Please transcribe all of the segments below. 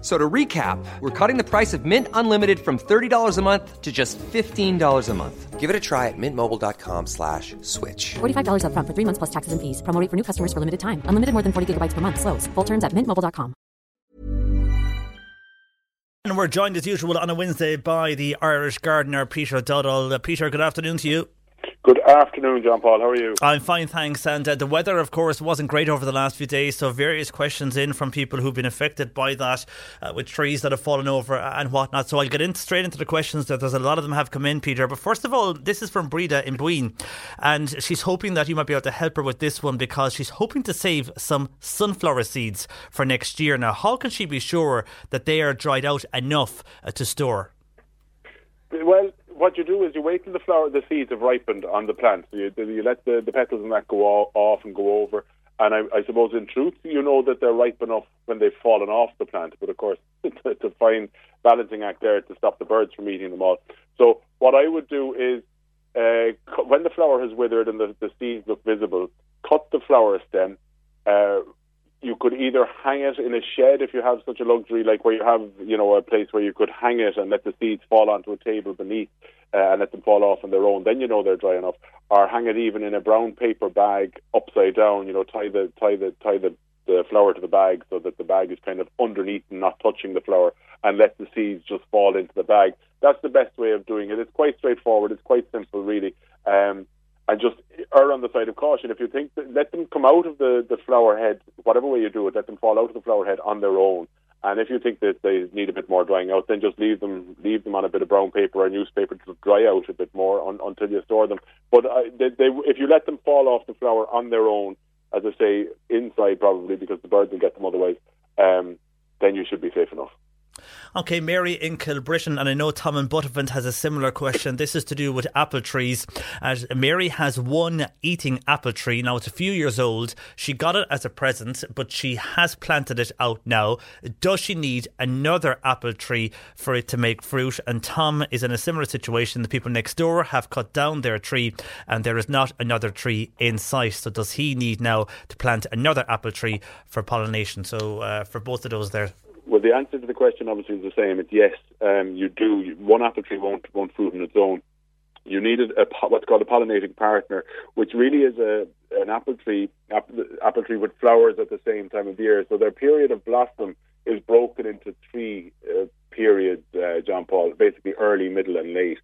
So to recap, we're cutting the price of Mint Unlimited from $30 a month to just $15 a month. Give it a try at mintmobile.com slash switch. $45 upfront for three months plus taxes and fees. Promo rate for new customers for limited time. Unlimited more than 40 gigabytes per month. Slows. Full terms at mintmobile.com. And we're joined as usual on a Wednesday by the Irish gardener, Peter Dowdall. Uh, Peter, good afternoon to you. Good afternoon, John Paul. How are you? I'm fine, thanks. And uh, the weather, of course, wasn't great over the last few days. So, various questions in from people who've been affected by that, uh, with trees that have fallen over and whatnot. So, I'll get in straight into the questions. That there's a lot of them have come in, Peter. But first of all, this is from Breda in Bweeng, and she's hoping that you might be able to help her with this one because she's hoping to save some sunflower seeds for next year. Now, how can she be sure that they are dried out enough uh, to store? Well, what you do is you wait till the flower, the seeds have ripened on the plant. You, you let the, the petals and that go all, off and go over. And I, I suppose, in truth, you know that they're ripe enough when they've fallen off the plant. But of course, to, to find balancing act there to stop the birds from eating them all. So what I would do is, uh, when the flower has withered and the, the seeds look visible, cut the flower stem, uh, you could either hang it in a shed if you have such a luxury, like where you have, you know, a place where you could hang it and let the seeds fall onto a table beneath uh, and let them fall off on their own. Then you know they're dry enough. Or hang it even in a brown paper bag upside down. You know, tie the tie the tie the, the flower to the bag so that the bag is kind of underneath and not touching the flower, and let the seeds just fall into the bag. That's the best way of doing it. It's quite straightforward. It's quite simple, really. Um, and just err on the side of caution. If you think, that, let them come out of the, the flower head, whatever way you do it, let them fall out of the flower head on their own. And if you think that they need a bit more drying out, then just leave them leave them on a bit of brown paper or newspaper to dry out a bit more on, until you store them. But uh, they, they, if you let them fall off the flower on their own, as I say, inside probably because the birds will get them otherwise, um, then you should be safe enough. Okay, Mary in Kilbrittain, and I know Tom and Buttevant has a similar question. This is to do with apple trees. As Mary has one eating apple tree. Now, it's a few years old. She got it as a present, but she has planted it out now. Does she need another apple tree for it to make fruit? And Tom is in a similar situation. The people next door have cut down their tree, and there is not another tree in sight. So, does he need now to plant another apple tree for pollination? So, uh, for both of those there. Well, the answer to the question obviously is the same. It's yes, um, you do. One apple tree won't won't fruit on its own. You needed a what's called a pollinating partner, which really is a an apple tree apple, apple tree with flowers at the same time of year. So their period of blossom is broken into three uh, periods, uh, John Paul, basically early, middle, and late.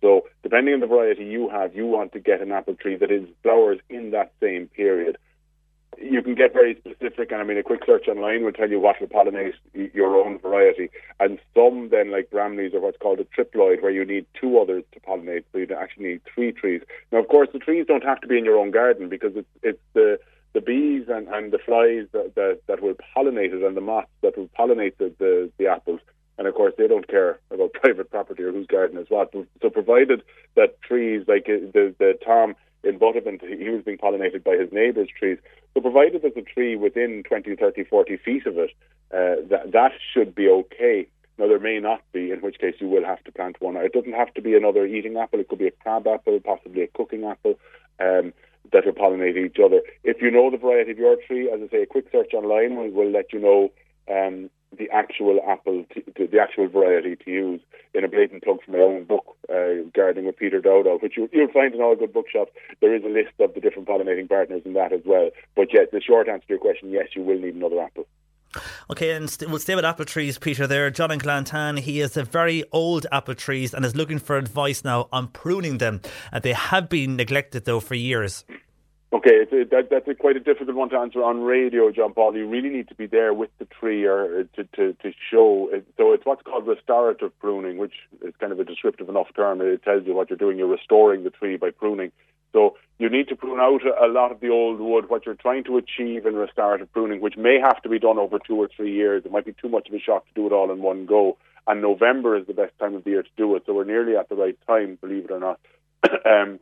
So depending on the variety you have, you want to get an apple tree that is flowers in that same period you can get very specific, and I mean, a quick search online will tell you what will pollinate your own variety. And some then, like Bramleys, are what's called a triploid, where you need two others to pollinate, so you actually need three trees. Now, of course, the trees don't have to be in your own garden because it's it's the the bees and, and the flies that, that, that will pollinate it and the moths that will pollinate the, the, the apples. And of course, they don't care about private property or whose garden is what. So, provided that trees like uh, the the Tom in Buttevant, he was being pollinated by his neighbour's trees. So provided there's a tree within 20, 30, 40 feet of it, uh, that, that should be okay. Now, there may not be, in which case you will have to plant one. It doesn't have to be another eating apple. It could be a crab apple, possibly a cooking apple, um, that will pollinate each other. If you know the variety of your tree, as I say, a quick search online will, let you know um, the actual apple, to, the actual variety to use in a blatant plug from my own book, uh, Gardening with Peter Dowdall, which you, will find in all good bookshops. There is a list of the different pollinating partners in that as well. But yes, the short answer to your question, yes, you will need another apple. Okay, and we st- we'll stay with apple trees, Peter. There, John and Glantane. He is a very old apple trees and is looking for advice now on pruning them. Uh, they have been neglected though for years. Okay, that, that's a quite a difficult one to answer on radio, John Paul. You really need to be there with the tree or to, to, to show. It. So it's what's called restorative pruning, which is kind of a descriptive enough term. It tells you what you're doing. You're restoring the tree by pruning. So you need to prune out a lot of the old wood. What you're trying to achieve in restorative pruning, which may have to be done over two or three years, it might be too much of a shock to do it all in one go. And November is the best time of the year to do it. So we're nearly at the right time, believe it or not. um,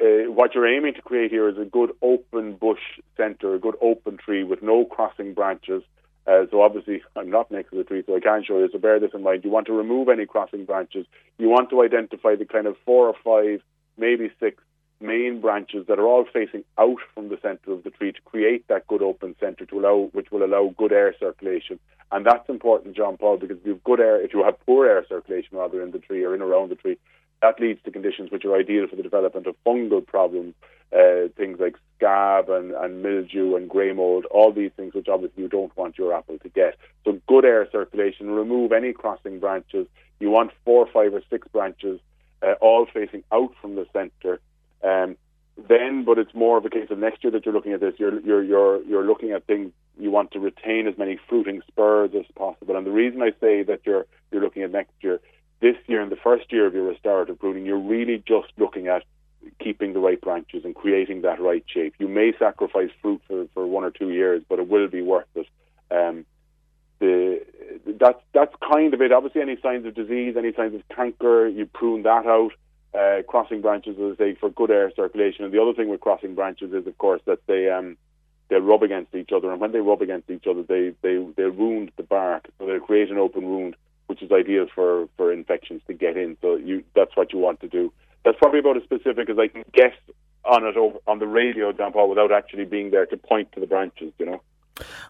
uh, what you're aiming to create here is a good open bush centre, a good open tree with no crossing branches. Uh, so obviously, I'm not next to the tree, so I can't show you. So bear this in mind. You want to remove any crossing branches. You want to identify the kind of four or five, maybe six main branches that are all facing out from the centre of the tree to create that good open centre to allow, which will allow good air circulation. And that's important, John Paul, because if you have good air, if you have poor air circulation rather in the tree or in around the tree, that leads to conditions which are ideal for the development of fungal problems, uh, things like scab and, and mildew and grey mold, all these things which obviously you don't want your apple to get. So good air circulation, remove any crossing branches. You want four, five or six branches, uh, all facing out from the centre. Um, then, but it's more of a case of next year that you're looking at this. You're you're you're you're looking at things. You want to retain as many fruiting spurs as possible. And the reason I say that you're you're looking at next year this year, in the first year of your restorative pruning, you're really just looking at keeping the right branches and creating that right shape. You may sacrifice fruit for, for one or two years, but it will be worth it. Um, the, that's that's kind of it. Obviously, any signs of disease, any signs of canker, you prune that out. Uh, crossing branches, as I say, for good air circulation. And the other thing with crossing branches is, of course, that they um, they rub against each other, and when they rub against each other, they they they wound the bark, so they create an open wound which is ideal for, for infections to get in. So you that's what you want to do. That's probably about as specific as I can guess on it over, on the radio, John Paul, without actually being there to point to the branches. You know.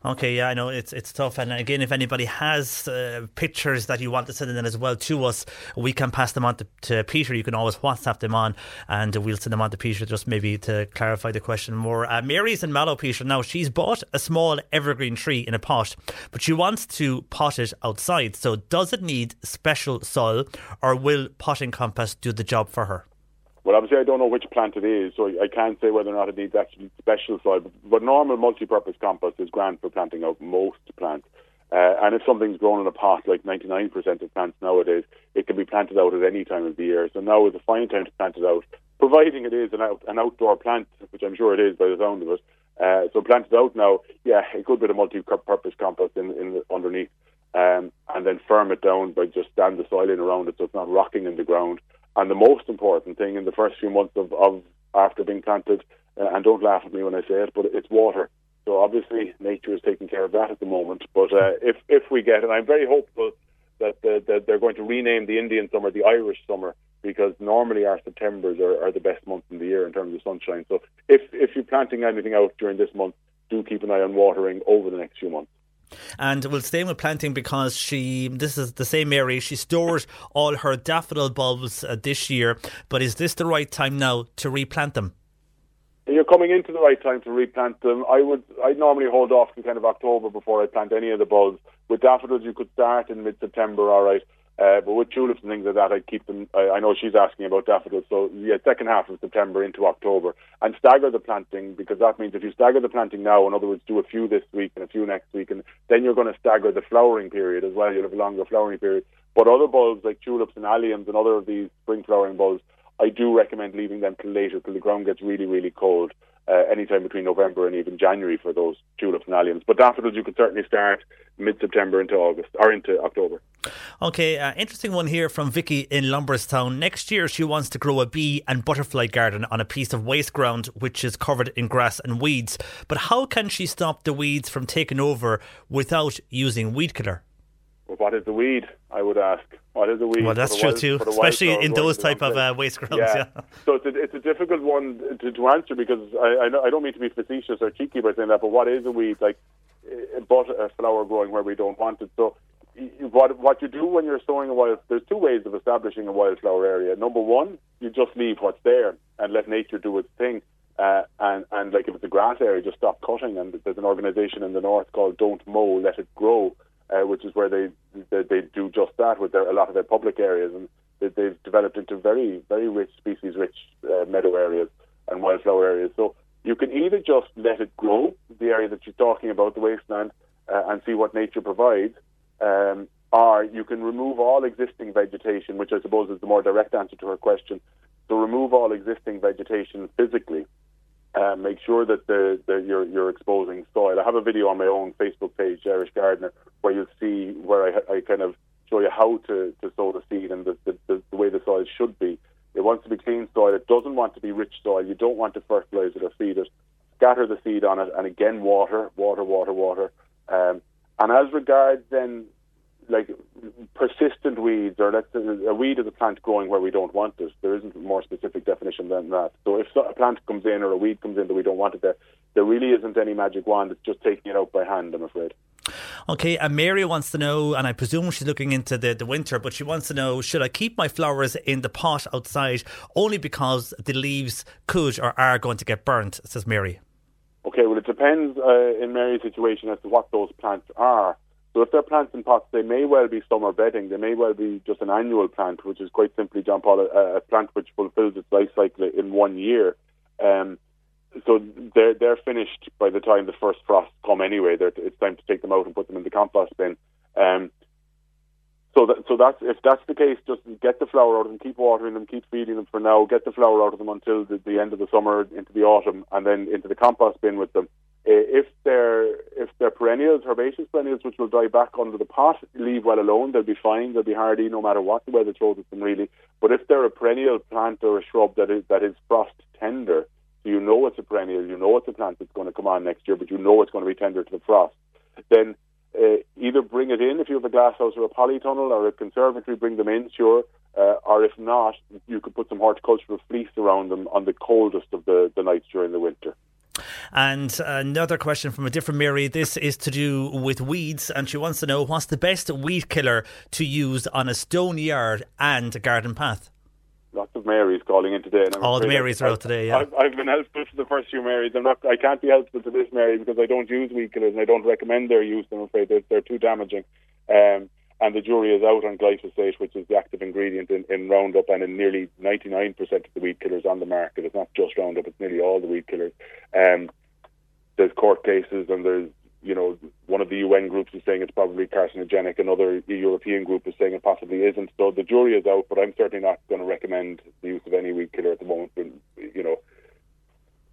Okay, yeah, I know it's it's tough. And again, if anybody has uh, pictures that you want to send in as well to us, we can pass them on to, to, Peter. You can always WhatsApp them on, and we'll send them on to Peter just maybe to clarify the question more. Uh, Mary's in Mallow, Peter. Now she's bought a small evergreen tree in a pot, but she wants to pot it outside. So does it need special soil, or will potting compost do the job for her? Well, obviously, I don't know which plant it is, so I can't say whether or not it needs actually special soil. But, but normal multi-purpose compost is grand for planting out most plants. Uh, and if something's grown in a pot, like 99% of plants nowadays, it can be planted out at any time of the year. So now is a fine time to plant it out, providing it is an, out, an outdoor plant, which I'm sure it is by the sound of it. Uh, so plant it out now. Yeah, a good bit of multi-purpose compost in, in underneath, um, and then firm it down by just stand the soil in around it so it's not rocking in the ground. And the most important thing in the first few months of, of after being planted, uh, and don't laugh at me when I say it, but it's water. So obviously nature is taking care of that at the moment. But uh, if if we get, and I'm very hopeful that, the, that they're going to rename the Indian summer the Irish summer because normally our September's are, are the best months in the year in terms of sunshine. So if if you're planting anything out during this month, do keep an eye on watering over the next few months. And we'll stay with planting because she, this is the same Mary, she stores all her daffodil bulbs uh, this year. But is this the right time now to replant them? You're coming into the right time to replant them. I would, I'd normally hold off to kind of October before I plant any of the bulbs. With daffodils, you could start in mid-September, all right. Uh, but with tulips and things like that, I'd keep them. I, I, know she's asking about daffodils, so yeah, second half of September into October, and stagger the planting because that means if you stagger the planting now, in other words, do a few this week and a few next week, and then you're going to stagger the flowering period as well. You'll have a longer flowering period. But other bulbs like tulips and alliums and other of these spring flowering bulbs, I do recommend leaving them till later till the ground gets really, really cold uh, anytime between November and even January for those tulips and alliums. But daffodils you could certainly start mid-September into August or into October. Okay, uh, interesting one here from Vicky in Lombardstown. Next year, she wants to grow a bee and butterfly garden on a piece of waste ground which is covered in grass and weeds. But how can she stop the weeds from taking over without using weed killer? Well, what is the weed? I would ask. What is the weed? Well, that's true wild, too, especially in those type of uh, waste grounds. Yeah. yeah. So it's a, it's a difficult one to, to answer because I I, know, I don't mean to be facetious or cheeky by saying that, but what is a weed? Like, but a flower growing where we don't want it. So what what you do when you're sowing a wild there's two ways of establishing a wildflower area. Number one, you just leave what's there and let nature do its thing. Uh, and and like if it's a grass area, just stop cutting. And there's an organisation in the north called Don't Mow, Let It Grow, uh, which is where they, they, they do just that with their, a lot of their public areas, and they, they've developed into very very rich species rich uh, meadow areas and wildflower areas. So You can either just let it grow, the area that you're talking about, the wasteland, uh, and see what nature provides, um, or you can remove all existing vegetation, which I suppose is the more direct answer to her question. So remove all existing vegetation physically. Uh, make sure that the, the, you're, you're exposing soil. I have a video on my own Facebook page, Irish Gardener, where you'll see where I, I kind of show you how to, to sow the seed and the, the, the way the soil should be. It wants to be clean soil. It doesn't want to be rich soil. You don't want to fertilize it or feed it. Scatter the seed on it, and again, water, water, water, water. Um, and as regards then like persistent weeds, or let's a weed is a plant growing where we don't want it. There isn't a more specific definition than that. So if a plant comes in or a weed comes in that we don't want it there, there really isn't any magic wand. It's just taking it out by hand. I'm afraid. Okay, and Mary wants to know, and I presume she's looking into the, the winter, but she wants to know should I keep my flowers in the pot outside only because the leaves could or are going to get burnt, says Mary. Okay, well, it depends uh, in Mary's situation as to what those plants are. So if they're plants in pots, they may well be summer bedding. They may well be just an annual plant, which is quite simply, John Paul, a, a plant which fulfills its life cycle in one year. Um, so they're they're finished by the time the first frosts come. Anyway, they're, it's time to take them out and put them in the compost bin. Um, so that so that's if that's the case, just get the flower out of them, keep watering them, keep feeding them for now. Get the flower out of them until the, the end of the summer, into the autumn, and then into the compost bin with them. Uh, if they're if they're perennials, herbaceous perennials, which will die back under the pot, leave well alone. They'll be fine. They'll be hardy no matter what the weather throws at them, really. But if they're a perennial plant or a shrub that is that is frost tender, so you know it's a perennial, you know it's a plant that's going to come on next year, but you know it's going to be tender to the frost, then uh, either bring it in if you have a glasshouse or a polytunnel or a conservatory, bring them in, sure. Uh, or if not, you could put some horticultural fleece around them on the coldest of the, the nights during the winter. And another question from a different Mary. This is to do with weeds, and she wants to know what's the best weed killer to use on a stone yard and a garden path lots of Marys calling in today. And All the Marys are out today. Yeah, I've, I've, been helpful to the first few Marys. I'm not. I can't be helpful to this Mary because I don't use weed killers and I don't recommend their use. I'm afraid they're, they're too damaging. Um, and the jury is out on glyphosate, which is the active ingredient in, in Roundup, and in nearly 99% of the weed killers on the market. It's not just Roundup; it's nearly all the weed killers. Um, there's court cases and there's you know, one of the UN groups is saying it's probably carcinogenic. Another European group is saying it possibly isn't. So the jury is out, but I'm certainly not going to recommend the use of any weed killer at the moment. But, you know,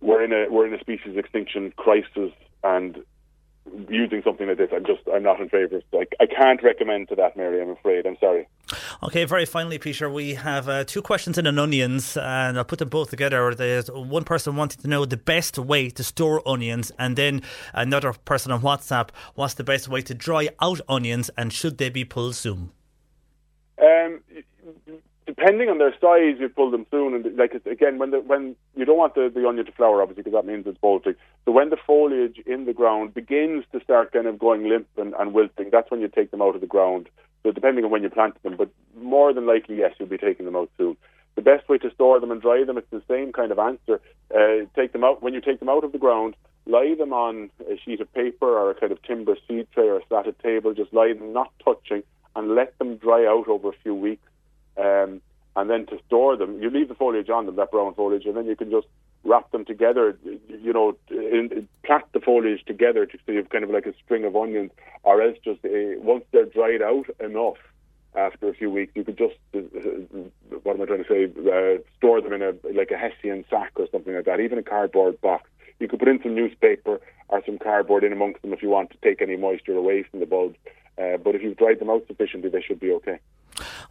we're in a we're in a species extinction crisis, and using something like this, I'm just I'm not in favour. Like I can't recommend to that, Mary. I'm afraid. I'm sorry. Okay, very finally, Peter, we have uh, two questions in an onions, and I'll put them both together. There's one person wanting to know the best way to store onions, and then another person on WhatsApp what's the best way to dry out onions, and should they be pulled soon? Um, depending on their size, you pull them soon. And like again, when the, when you don't want the, the onion to flower, obviously, because that means it's bolting. So when the foliage in the ground begins to start kind of going limp and, and wilting, that's when you take them out of the ground. So depending on when you planted them, but more than likely, yes, you'll be taking them out soon. The best way to store them and dry them, it's the same kind of answer. Uh, take them out when you take them out of the ground. Lie them on a sheet of paper or a kind of timber seed tray or a slatted table. Just lie them, not touching, and let them dry out over a few weeks um, and then to store them, you leave the foliage on them, that brown foliage, and then you can just wrap them together, you know, in, in, plait the foliage together to so you have kind of like a string of onions, or else just uh, once they're dried out enough after a few weeks, you could just, uh, what am I trying to say, uh, store them in a like a hessian sack or something like that, even a cardboard box. You could put in some newspaper or some cardboard in amongst them if you want to take any moisture away from the bulbs. Uh, but if you've dried them out sufficiently, they should be okay.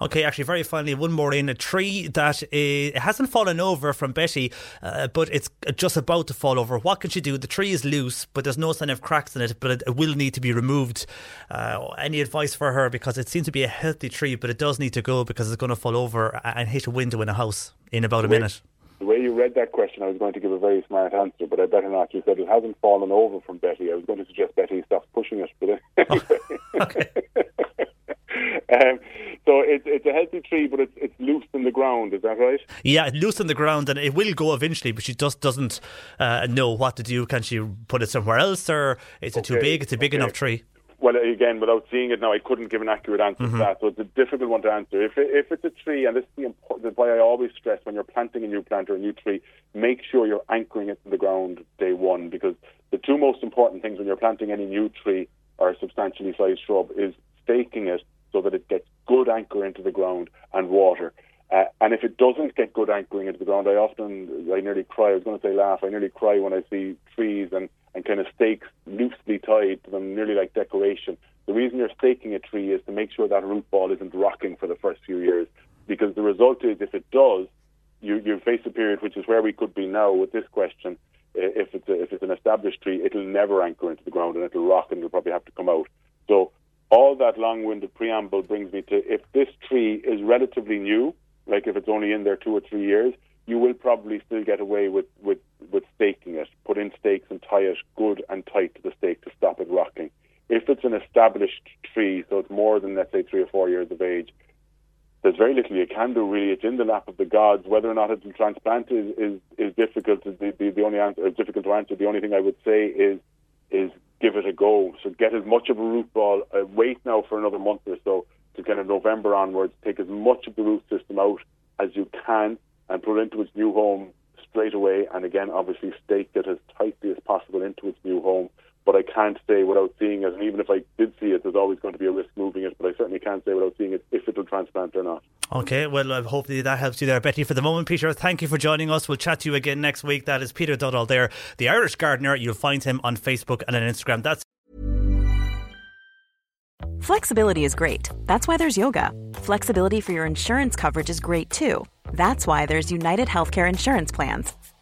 Okay, actually, very finally, one more in a tree that uh, hasn't fallen over from Betty, uh, but it's just about to fall over. What can she do? The tree is loose, but there's no sign of cracks in it, but it, it will need to be removed. Uh, any advice for her? Because it seems to be a healthy tree, but it does need to go because it's going to fall over and hit a window in a house in about a minute. The way you read that question, I was going to give a very smart answer, but I better not. You said it hasn't fallen over from Betty. I was going to suggest Betty stops pushing it, but anyway. Oh, okay. Um, so it's it's a healthy tree, but it's it's loose in the ground. Is that right? Yeah, it's loose in the ground, and it will go eventually. But she just doesn't uh, know what to do. Can she put it somewhere else, or is it okay. too big? It's a big okay. enough tree. well, again, without seeing it now, I couldn't give an accurate answer mm-hmm. to that. So it's a difficult one to answer. If it, if it's a tree, and this is the important, why I always stress when you're planting a new plant or a new tree, make sure you're anchoring it to the ground day one, because the two most important things when you're planting any new tree or a substantially sized shrub is staking it so that it gets good anchor into the ground and water. Uh, and if it doesn't get good anchoring into the ground, I often, I nearly cry. I was going to say laugh. I nearly cry when I see trees and and kind of stakes loosely tied to them, nearly like decoration. The reason you're staking a tree is to make sure that root ball isn't rocking for the first few years, because the result is if it does, you you face a period which is where we could be now with this question. If it's a, if it's an established tree, it'll never anchor into the ground and it'll rock and it'll probably have to come out. So all that long-winded preamble brings me to if this tree is relatively new, like if it's only in there two or three years, you will probably still get away with, with, with staking it. Put in stakes and tie it good and tight to the stake to stop it rocking. If it's an established tree, so it's more than, let's say, three or four years of age, there's very little you can do really. It's in the lap of the gods. Whether or not it's transplant is, is, is difficult. The, the, the only answer difficult to answer. The only thing I would say is is give it a go. So get as much of a root ball. Uh, wait now for another month or so to kind of November onwards. Take as much of the root system out as you can and put it into its new home straight away. And again, obviously, stake it as tightly as possible into its new home. But I can't say without seeing it. And even if I did see it, there's always going to be a risk moving it. But I certainly can't say without seeing it if it'll transplant or not. Okay, well, uh, hopefully that helps you there, Betty. For the moment, Peter, thank you for joining us. We'll chat to you again next week. That is Peter Dowdall there, the Irish gardener. You'll find him on Facebook and on Instagram. That's Flexibility is great. That's why there's yoga. Flexibility for your insurance coverage is great too. That's why there's United Healthcare Insurance Plans.